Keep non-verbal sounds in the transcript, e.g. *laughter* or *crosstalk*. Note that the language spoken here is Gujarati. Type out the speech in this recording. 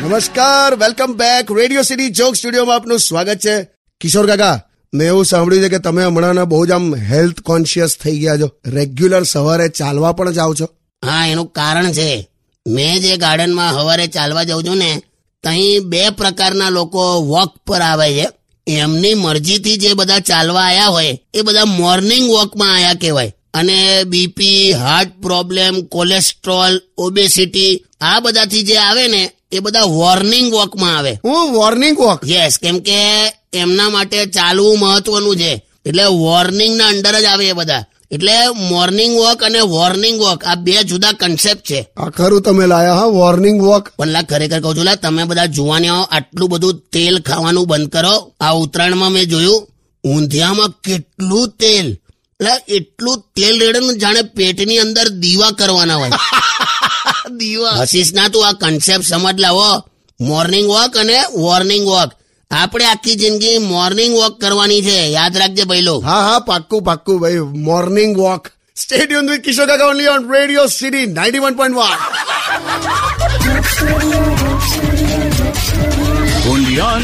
નમસ્કાર welcome back radio city joke સ્ટુડિયોમાં આપનું સ્વાગત છે. કિશોર કાકા, મેં એવું સાંભળ્યું છે કે તમે હમણાં બહુ જ આમ હેલ્થ કોન્શિયસ થઈ ગયા છો. રેગ્યુલર સવારે ચાલવા પણ જાઓ છો. હા, એનું કારણ છે. મેં જે ગાર્ડનમાં સવારે ચાલવા જાઉં છું ને ત્યાં બે પ્રકારના લોકો વોક પર આવે છે. એમની મરજીથી જે બધા ચાલવા આવ્યા હોય, એ બધા મોર્નિંગ વોકમાં આવ્યા કહેવાય. અને BP heart problem cholesterol obesity આ બધાથી જે આવે ને એ બધા વોર્નિંગ વોકમાં આવે. હું વોર્નિંગ વોક યસ કેમ કે એમના માટે ચાલવું મહત્વનું છે. એટલે વોર્નિંગ ના અંડર જ આવે એ બધા. એટલે મોર્નિંગ વોક અને વોર્નિંગ વોક આ બે જુદા કન્સેપ્ટ છે. આ ખરું તમે લાયા હા વોર્નિંગ વોક પણ ખરેખર કહું છું તમે બધા જુવાનીઓ આટલું બધું તેલ ખાવાનું બંધ કરો. આ ઉત્તરાયણમાં મેં જોયું ઊંધિયામાં કેટલું તેલ. એટલે એટલું તેલ રેડે ને જાણે પેટની અંદર દીવા કરવાના હોય. *laughs* દીવા. હસીસ ના તું આ કન્સેપ્ટ સમજ લાવો મોર્નિંગ વોક અને વોર્નિંગ વોક આપણે આખી જિંદગી મોર્નિંગ વોક કરવાની છે. યાદ રાખજે ભાઈલો. હા હા પાક્કું પાક્કું ભાઈ. Morning walk stadium with Kishor Kaka only on radio city ninety one point one only on